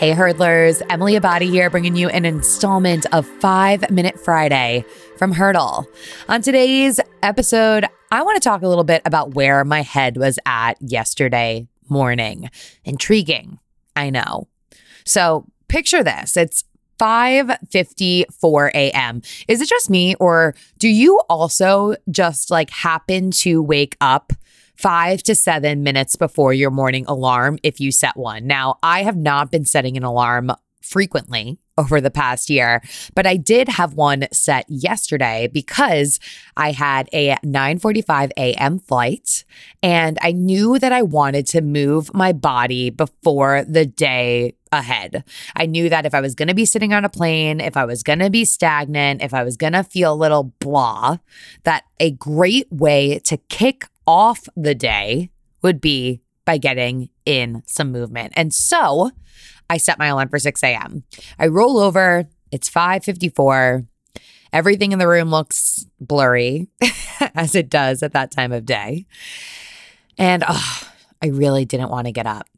Hey, hurdlers, Emily Abbate here, bringing you an installment of Five Minute Friday from Hurdle. On today's episode, I want to talk a little bit about where my head was at yesterday morning. Intriguing, I know. So picture this it's 5:54 a.m. Is it just me or do you also just like happen to wake up five to seven minutes before your morning alarm if you set one. Now, I have not been setting an alarm frequently over the past year, but I did have one set yesterday because I had a 9:45 a.m. flight and I knew that I wanted to move my body before the day ahead. I knew that if I was going to be sitting on a plane, if I was going to be stagnant, if I was going to feel a little blah, that a great way to kick off the day would be by getting in some movement. And so I set my alarm for 6 a.m. I roll over, it's 5:54. Everything in the room looks blurry, as it does at that time of day. And oh, I really didn't want to get up.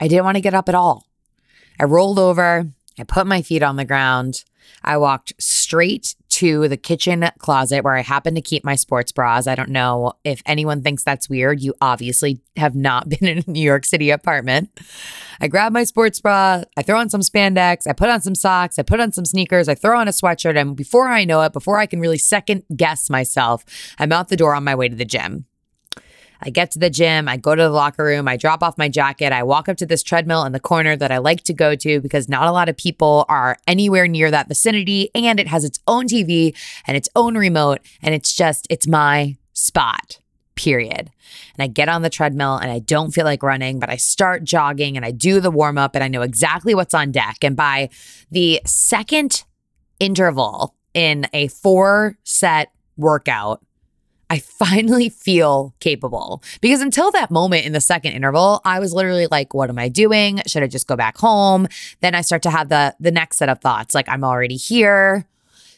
I didn't want to get up at all. I rolled over, I put my feet on the ground. I walked straight to the kitchen closet where I happen to keep my sports bras. I don't know if anyone thinks that's weird. You obviously have not been in a New York City apartment. I grab my sports bra, I throw on some spandex, I put on some socks, I put on some sneakers, I throw on a sweatshirt, and before I know it, before I can really second guess myself, I'm out the door on my way to the gym. I get to the gym, I go to the locker room, I drop off my jacket, I walk up to this treadmill in the corner that I like to go to because not a lot of people are anywhere near that vicinity and it has its own TV and its own remote and it's just it's my spot. Period. And I get on the treadmill and I don't feel like running, but I start jogging and I do the warm up and I know exactly what's on deck. And by the second interval in a four set workout, I finally feel capable. Because until that moment in the second interval, I was literally like, what am I doing? Should I just go back home? Then I start to have the the next set of thoughts like I'm already here.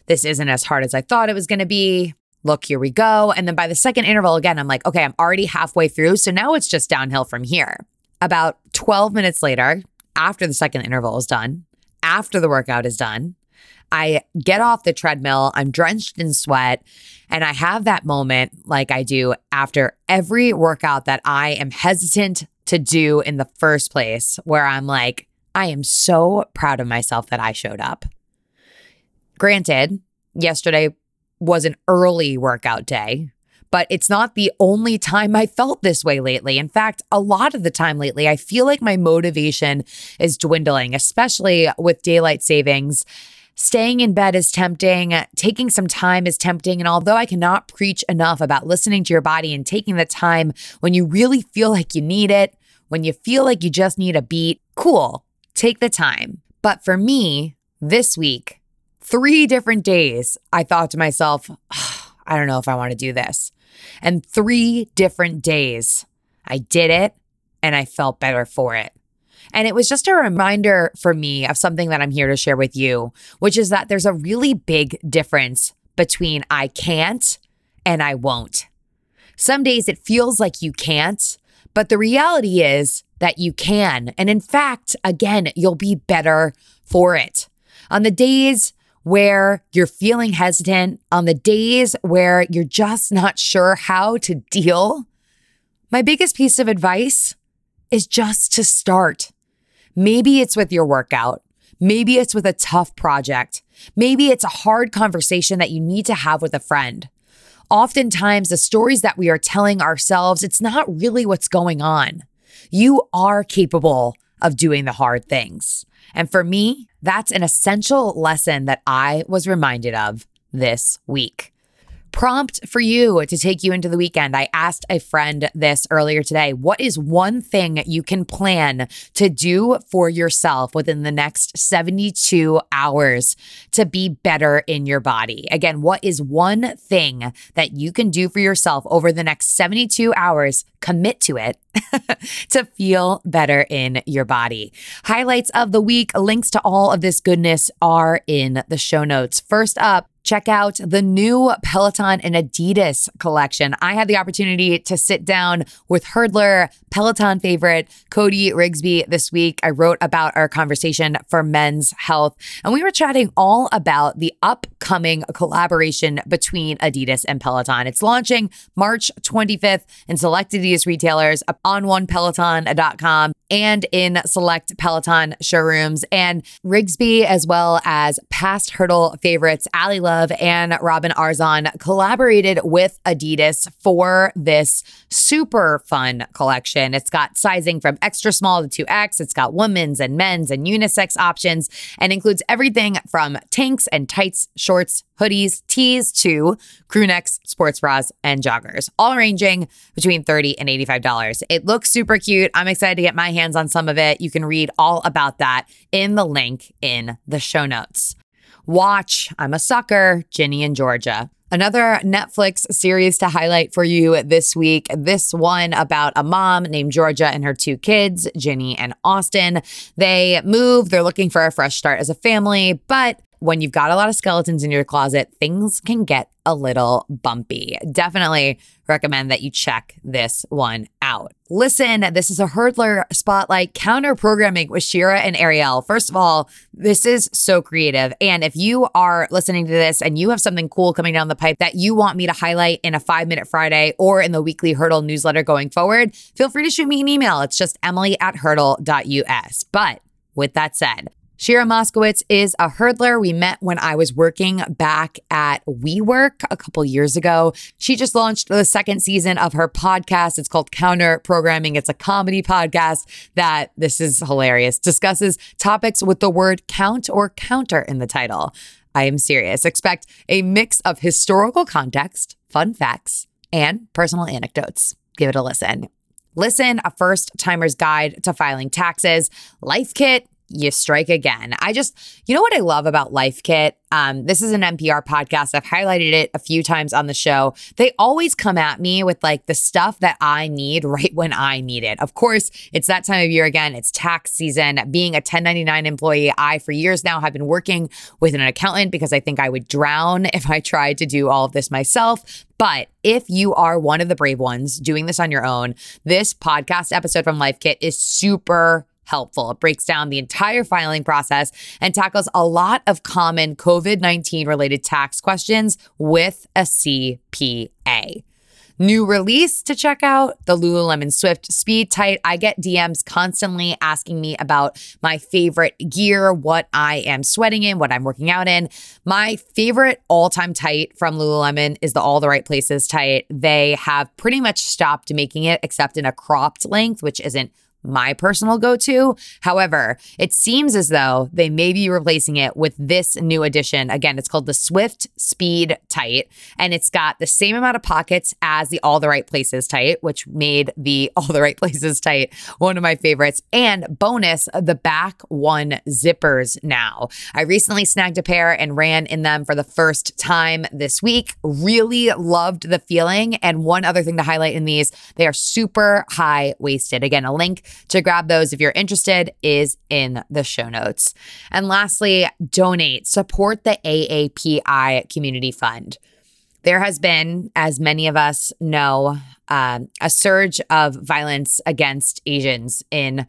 This isn't as hard as I thought it was going to be. Look, here we go. And then by the second interval again, I'm like, okay, I'm already halfway through, so now it's just downhill from here. About 12 minutes later, after the second interval is done, after the workout is done, I get off the treadmill, I'm drenched in sweat, and I have that moment like I do after every workout that I am hesitant to do in the first place, where I'm like, I am so proud of myself that I showed up. Granted, yesterday was an early workout day, but it's not the only time I felt this way lately. In fact, a lot of the time lately, I feel like my motivation is dwindling, especially with daylight savings Staying in bed is tempting, taking some time is tempting. And although I cannot preach enough about listening to your body and taking the time when you really feel like you need it, when you feel like you just need a beat, cool, take the time. But for me, this week, three different days, I thought to myself, oh, I don't know if I want to do this. And three different days, I did it and I felt better for it. And it was just a reminder for me of something that I'm here to share with you, which is that there's a really big difference between I can't and I won't. Some days it feels like you can't, but the reality is that you can. And in fact, again, you'll be better for it. On the days where you're feeling hesitant, on the days where you're just not sure how to deal, my biggest piece of advice is just to start. Maybe it's with your workout. Maybe it's with a tough project. Maybe it's a hard conversation that you need to have with a friend. Oftentimes, the stories that we are telling ourselves, it's not really what's going on. You are capable of doing the hard things. And for me, that's an essential lesson that I was reminded of this week prompt for you to take you into the weekend. I asked a friend this earlier today. What is one thing you can plan to do for yourself within the next 72 hours to be better in your body? Again, what is one thing that you can do for yourself over the next 72 hours? Commit to it to feel better in your body. Highlights of the week, links to all of this goodness are in the show notes. First up, check out the new Peloton and Adidas collection. I had the opportunity to sit down with hurdler, Peloton favorite Cody Rigsby this week. I wrote about our conversation for Men's Health, and we were chatting all about the upcoming collaboration between Adidas and Peloton. It's launching March 25th in select Adidas retailers on onepeloton.com and in select Peloton showrooms. And Rigsby, as well as past hurdle favorites Ally Love and Robin Arzon, collaborated with Adidas for this super fun collection. It's got sizing from extra small to 2X, it's got women's and men's and unisex options, and includes everything from tanks and tights, shorts, hoodies, tees to crew necks, sports bras, and joggers, all ranging between 30 and $85. It looks super cute. I'm excited to get my hands on some of it. You can read all about that in the link in the show notes. Watch I'm a Sucker, Ginny and Georgia. Another Netflix series to highlight for you this week. This one about a mom named Georgia and her two kids, Ginny and Austin. They move, they're looking for a fresh start as a family, but when you've got a lot of skeletons in your closet, things can get a little bumpy. Definitely recommend that you check this one out. Listen, this is a Hurdler Spotlight counter programming with Shira and Ariel. First of all, this is so creative. And if you are listening to this and you have something cool coming down the pipe that you want me to highlight in a five minute Friday or in the weekly Hurdle newsletter going forward, feel free to shoot me an email. It's just emily at hurdle.us. But with that said, Shira Moskowitz is a hurdler we met when I was working back at WeWork a couple years ago. She just launched the second season of her podcast. It's called Counter Programming. It's a comedy podcast that this is hilarious. Discusses topics with the word count or counter in the title. I am serious. Expect a mix of historical context, fun facts, and personal anecdotes. Give it a listen. Listen, a first timer's guide to filing taxes, life kit you strike again. I just, you know what I love about Life Kit? Um, this is an NPR podcast. I've highlighted it a few times on the show. They always come at me with like the stuff that I need right when I need it. Of course, it's that time of year again. It's tax season. Being a 1099 employee, I for years now have been working with an accountant because I think I would drown if I tried to do all of this myself. But if you are one of the brave ones doing this on your own, this podcast episode from Life Kit is super helpful. It breaks down the entire filing process and tackles a lot of common COVID 19 related tax questions with a CPA. New release to check out the Lululemon Swift Speed Tight. I get DMs constantly asking me about my favorite gear, what I am sweating in, what I'm working out in. My favorite all time tight from Lululemon is the All the Right Places tight. They have pretty much stopped making it except in a cropped length, which isn't my personal go to. However, it seems as though they may be replacing it with this new addition. Again, it's called the Swift Speed Tight, and it's got the same amount of pockets as the All the Right Places Tight, which made the All the Right Places Tight one of my favorites. And bonus, the back one zippers now. I recently snagged a pair and ran in them for the first time this week. Really loved the feeling. And one other thing to highlight in these, they are super high waisted. Again, a link to grab those if you're interested is in the show notes. And lastly, donate, support the AAPI Community Fund. There has been, as many of us know, um, a surge of violence against Asians in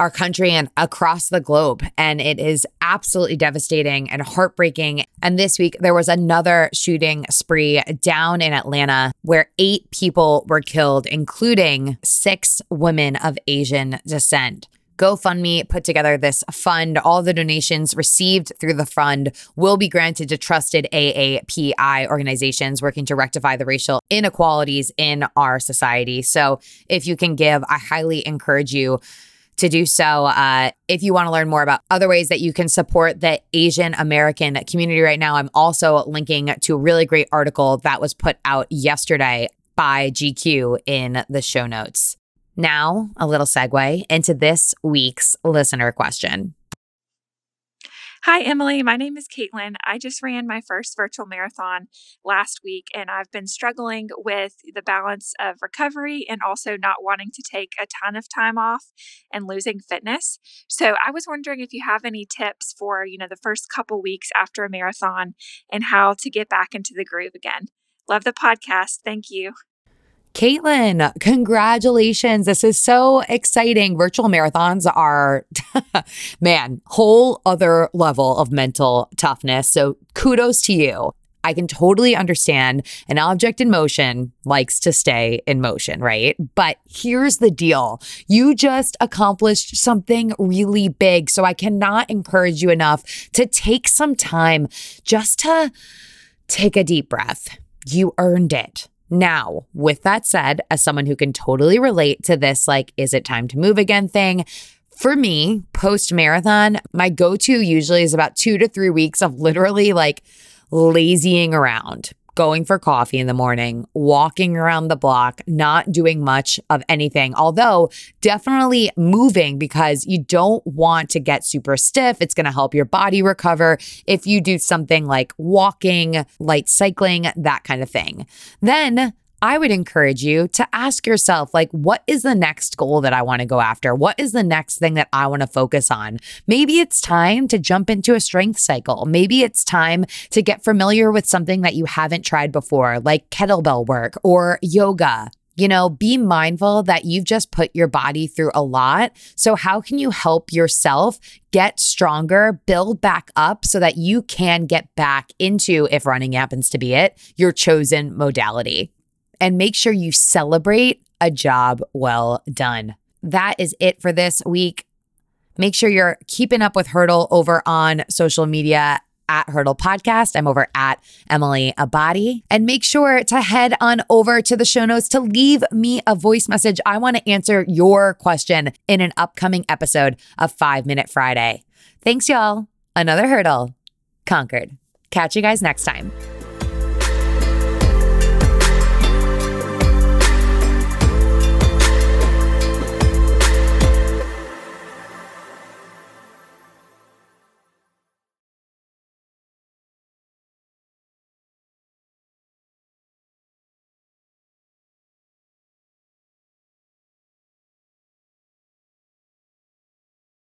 our country and across the globe. And it is absolutely devastating and heartbreaking. And this week, there was another shooting spree down in Atlanta where eight people were killed, including six women of Asian descent. GoFundMe put together this fund. All the donations received through the fund will be granted to trusted AAPI organizations working to rectify the racial inequalities in our society. So if you can give, I highly encourage you to do so. Uh, if you want to learn more about other ways that you can support the Asian American community right now, I'm also linking to a really great article that was put out yesterday by GQ in the show notes. Now, a little segue into this week's listener question. Hi, Emily. My name is Caitlin. I just ran my first virtual marathon last week, and I've been struggling with the balance of recovery and also not wanting to take a ton of time off and losing fitness. So I was wondering if you have any tips for, you know, the first couple weeks after a marathon and how to get back into the groove again. Love the podcast. Thank you. Caitlin, congratulations. This is so exciting. Virtual marathons are, man, whole other level of mental toughness. So kudos to you. I can totally understand an object in motion likes to stay in motion, right? But here's the deal you just accomplished something really big. So I cannot encourage you enough to take some time just to take a deep breath. You earned it. Now, with that said, as someone who can totally relate to this, like, is it time to move again thing? For me, post marathon, my go to usually is about two to three weeks of literally like lazying around, going for coffee in the morning, walking around the block, not doing much of anything. Although, definitely moving because you don't want to get super stiff. It's going to help your body recover if you do something like walking, light cycling, that kind of thing. Then, I would encourage you to ask yourself, like, what is the next goal that I want to go after? What is the next thing that I want to focus on? Maybe it's time to jump into a strength cycle. Maybe it's time to get familiar with something that you haven't tried before, like kettlebell work or yoga. You know, be mindful that you've just put your body through a lot. So, how can you help yourself get stronger, build back up so that you can get back into, if running happens to be it, your chosen modality? And make sure you celebrate a job well done. That is it for this week. Make sure you're keeping up with Hurdle over on social media at Hurdle Podcast. I'm over at Emily Abbate. And make sure to head on over to the show notes to leave me a voice message. I want to answer your question in an upcoming episode of Five Minute Friday. Thanks, y'all. Another hurdle conquered. Catch you guys next time.